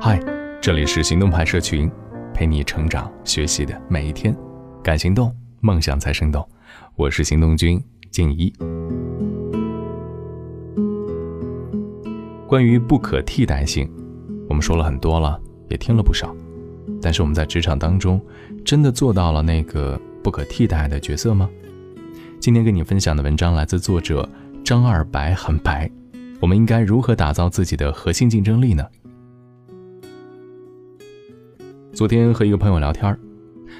嗨，这里是行动派社群，陪你成长学习的每一天。敢行动，梦想才生动。我是行动君静一。关于不可替代性，我们说了很多了，也听了不少。但是我们在职场当中，真的做到了那个不可替代的角色吗？今天跟你分享的文章来自作者张二白，很白。我们应该如何打造自己的核心竞争力呢？昨天和一个朋友聊天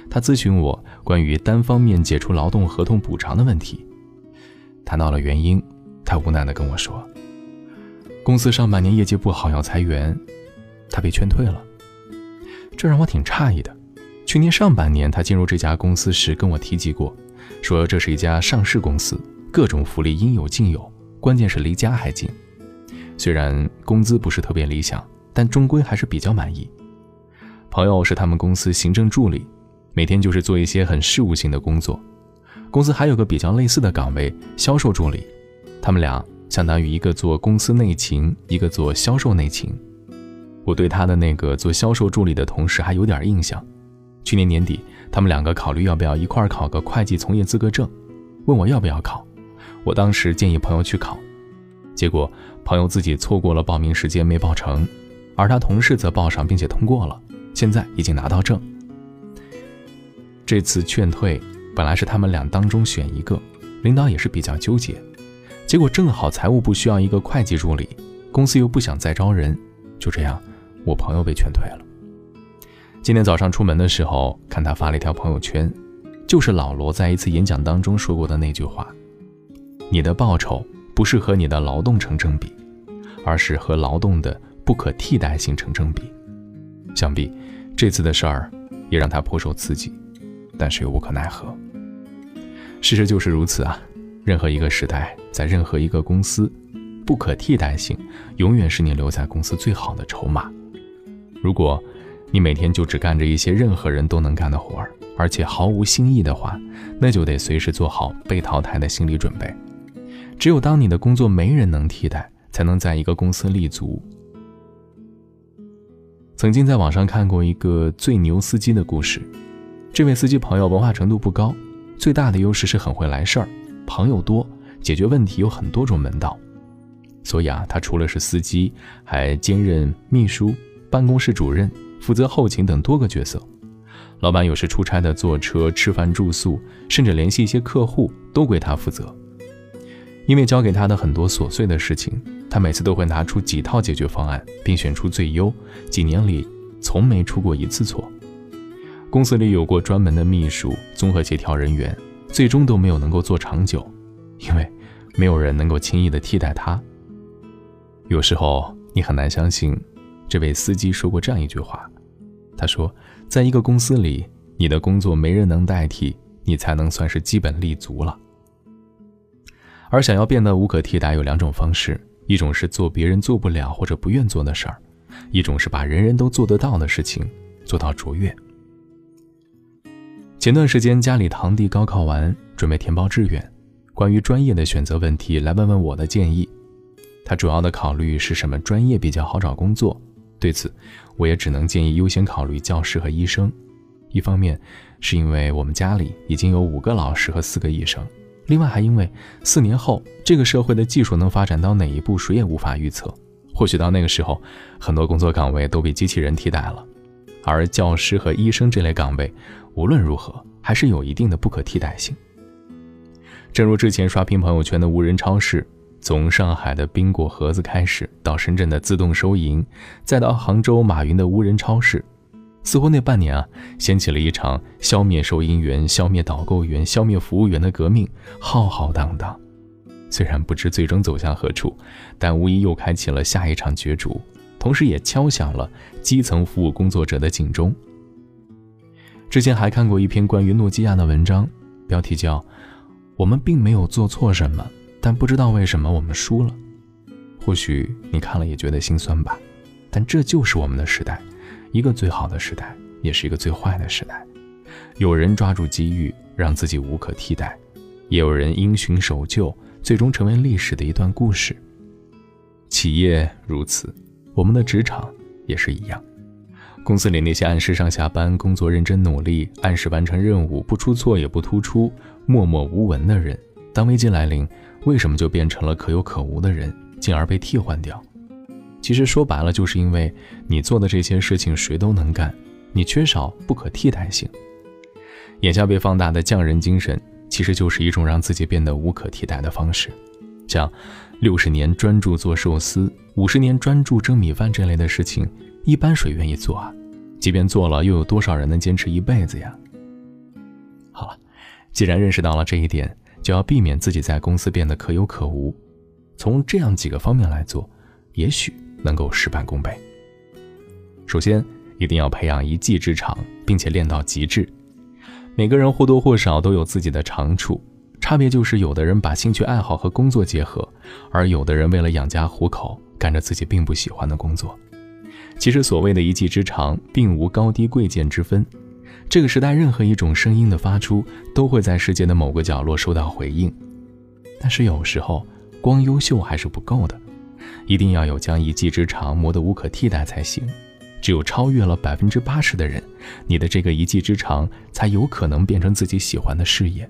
他咨询我关于单方面解除劳动合同补偿的问题，谈到了原因，他无奈的跟我说，公司上半年业绩不好要裁员，他被劝退了。这让我挺诧异的。去年上半年他进入这家公司时跟我提及过，说这是一家上市公司，各种福利应有尽有，关键是离家还近。虽然工资不是特别理想，但终归还是比较满意。朋友是他们公司行政助理，每天就是做一些很事务性的工作。公司还有个比较类似的岗位，销售助理，他们俩相当于一个做公司内勤，一个做销售内勤。我对他的那个做销售助理的同事还有点印象。去年年底，他们两个考虑要不要一块考个会计从业资格证，问我要不要考。我当时建议朋友去考，结果朋友自己错过了报名时间没报成，而他同事则报上并且通过了。现在已经拿到证。这次劝退本来是他们俩当中选一个，领导也是比较纠结。结果正好财务部需要一个会计助理，公司又不想再招人，就这样，我朋友被劝退了。今天早上出门的时候，看他发了一条朋友圈，就是老罗在一次演讲当中说过的那句话：“你的报酬不是和你的劳动成正比，而是和劳动的不可替代性成正比。”想必这次的事儿也让他颇受刺激，但是又无可奈何。事实就是如此啊！任何一个时代，在任何一个公司，不可替代性永远是你留在公司最好的筹码。如果你每天就只干着一些任何人都能干的活儿，而且毫无新意的话，那就得随时做好被淘汰的心理准备。只有当你的工作没人能替代，才能在一个公司立足。曾经在网上看过一个最牛司机的故事，这位司机朋友文化程度不高，最大的优势是很会来事儿，朋友多，解决问题有很多种门道。所以啊，他除了是司机，还兼任秘书、办公室主任，负责后勤等多个角色。老板有时出差的坐车、吃饭、住宿，甚至联系一些客户，都归他负责。因为交给他的很多琐碎的事情。他每次都会拿出几套解决方案，并选出最优，几年里从没出过一次错。公司里有过专门的秘书、综合协调人员，最终都没有能够做长久，因为没有人能够轻易的替代他。有时候你很难相信，这位司机说过这样一句话，他说：“在一个公司里，你的工作没人能代替，你才能算是基本立足了。”而想要变得无可替代，有两种方式。一种是做别人做不了或者不愿做的事儿，一种是把人人都做得到的事情做到卓越。前段时间家里堂弟高考完，准备填报志愿，关于专业的选择问题来问问我的建议。他主要的考虑是什么专业比较好找工作，对此我也只能建议优先考虑教师和医生。一方面是因为我们家里已经有五个老师和四个医生。另外，还因为四年后这个社会的技术能发展到哪一步，谁也无法预测。或许到那个时候，很多工作岗位都被机器人替代了，而教师和医生这类岗位，无论如何还是有一定的不可替代性。正如之前刷屏朋友圈的无人超市，从上海的冰果盒子开始，到深圳的自动收银，再到杭州马云的无人超市。似乎那半年啊，掀起了一场消灭收银员、消灭导购员、消灭服务员的革命，浩浩荡荡。虽然不知最终走向何处，但无疑又开启了下一场角逐，同时也敲响了基层服务工作者的警钟。之前还看过一篇关于诺基亚的文章，标题叫《我们并没有做错什么，但不知道为什么我们输了》。或许你看了也觉得心酸吧，但这就是我们的时代。一个最好的时代，也是一个最坏的时代。有人抓住机遇，让自己无可替代；也有人因循守旧，最终成为历史的一段故事。企业如此，我们的职场也是一样。公司里那些按时上下班、工作认真努力、按时完成任务、不出错也不突出、默默无闻的人，当危机来临，为什么就变成了可有可无的人，进而被替换掉？其实说白了，就是因为你做的这些事情谁都能干，你缺少不可替代性。眼下被放大的匠人精神，其实就是一种让自己变得无可替代的方式。像六十年专注做寿司，五十年专注蒸米饭这类的事情。一般谁愿意做啊？即便做了，又有多少人能坚持一辈子呀？好了，既然认识到了这一点，就要避免自己在公司变得可有可无。从这样几个方面来做，也许能够事半功倍。首先，一定要培养一技之长，并且练到极致。每个人或多或少都有自己的长处，差别就是有的人把兴趣爱好和工作结合，而有的人为了养家糊口，干着自己并不喜欢的工作。其实所谓的一技之长，并无高低贵贱之分。这个时代，任何一种声音的发出，都会在世界的某个角落受到回应。但是有时候，光优秀还是不够的，一定要有将一技之长磨得无可替代才行。只有超越了百分之八十的人，你的这个一技之长才有可能变成自己喜欢的事业。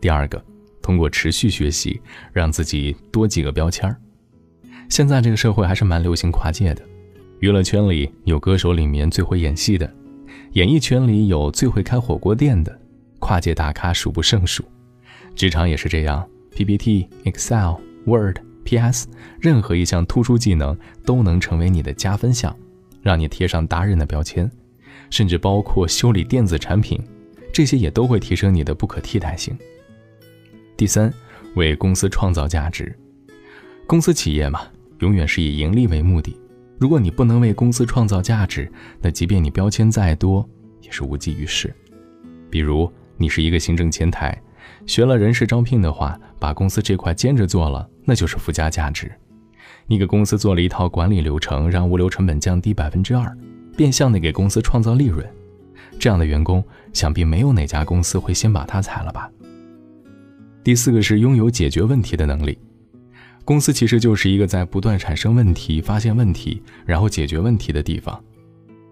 第二个，通过持续学习，让自己多几个标签儿。现在这个社会还是蛮流行跨界的。娱乐圈里有歌手里面最会演戏的，演艺圈里有最会开火锅店的，跨界大咖数不胜数。职场也是这样，PPT、Excel、Word、PS，任何一项突出技能都能成为你的加分项，让你贴上达人的标签。甚至包括修理电子产品，这些也都会提升你的不可替代性。第三，为公司创造价值。公司企业嘛，永远是以盈利为目的。如果你不能为公司创造价值，那即便你标签再多，也是无济于事。比如，你是一个行政前台，学了人事招聘的话，把公司这块兼着做了，那就是附加价值。你给公司做了一套管理流程，让物流成本降低百分之二，变相的给公司创造利润。这样的员工，想必没有哪家公司会先把他裁了吧？第四个是拥有解决问题的能力。公司其实就是一个在不断产生问题、发现问题，然后解决问题的地方。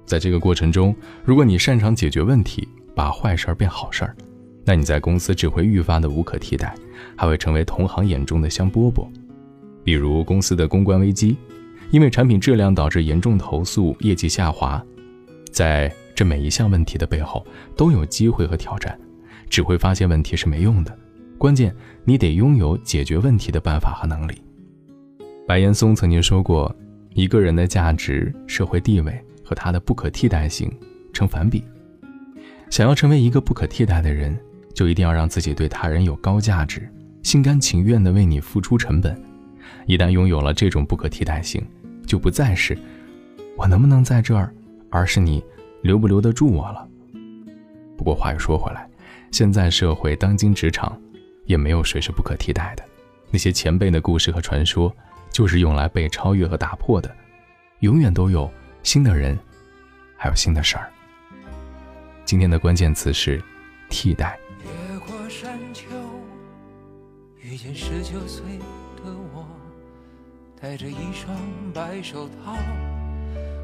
在这个过程中，如果你擅长解决问题，把坏事儿变好事儿，那你在公司只会愈发的无可替代，还会成为同行眼中的香饽饽。比如公司的公关危机，因为产品质量导致严重投诉、业绩下滑，在这每一项问题的背后都有机会和挑战，只会发现问题是没用的。关键，你得拥有解决问题的办法和能力。白岩松曾经说过：“一个人的价值、社会地位和他的不可替代性成反比。想要成为一个不可替代的人，就一定要让自己对他人有高价值，心甘情愿地为你付出成本。一旦拥有了这种不可替代性，就不再是我能不能在这儿，而是你留不留得住我了。”不过话又说回来，现在社会当今职场。也没有谁是不可替代的，那些前辈的故事和传说，就是用来被超越和打破的。永远都有新的人，还有新的事儿。今天的关键词是替代。遇见十九岁的我，戴着一双白手套，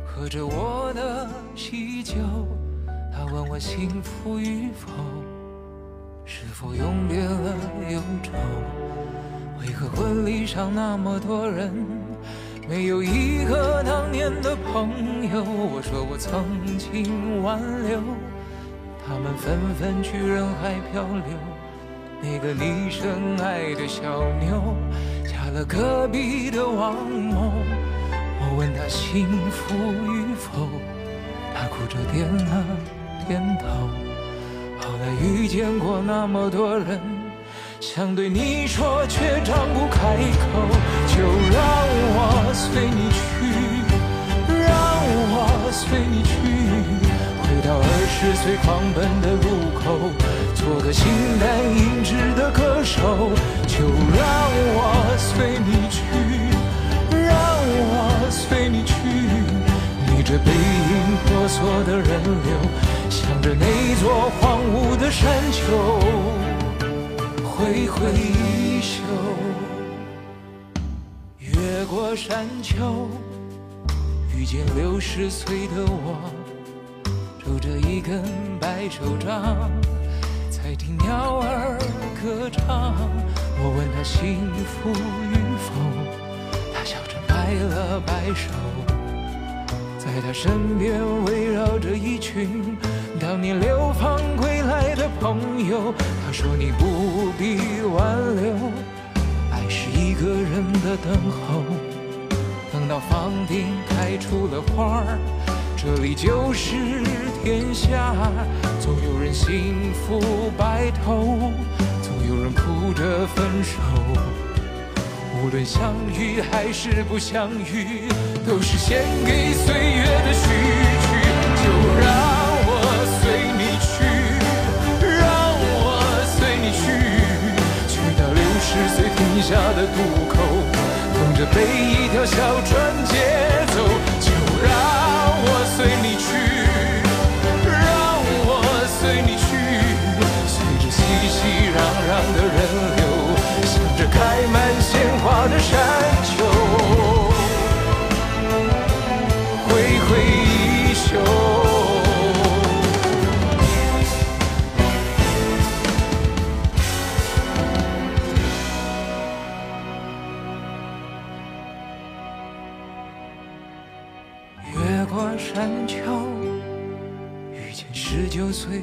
喝着我的喜酒。他问我幸福与否。是否永别了忧愁？为何婚礼上那么多人，没有一个当年的朋友？我说我曾经挽留，他们纷纷去人海漂流。那个你深爱的小妞，嫁了隔壁的王某。我问她幸福与否，她哭着点了点头。后来遇见过那么多人，想对你说却张不开口，就让我随你去，让我随你去，十岁狂奔的路口，做个形单影只的歌手，就让我随你去，让我随你去，逆着背影婆娑的人流。向着那座荒芜的山丘挥挥衣袖，越过山丘，遇见六十岁的我，抽着一根白手杖，在听鸟儿歌唱。我问他幸福与否，他笑着摆了摆手，在他身边围绕着一群当年流放归来的朋友。他说你不必挽留，爱是一个人的等候。等到房顶开出了花儿，这里就是天下。总有人幸福白头，总有人哭着分手。无论相遇还是不相遇，都是献给岁月的序曲。就让我随你去，让我随你去，去到六十岁停下的渡口。等着被一条小船接随你去，随着熙熙攘攘的人流，向着开满鲜花的山丘，挥挥衣袖。山丘，遇见十九岁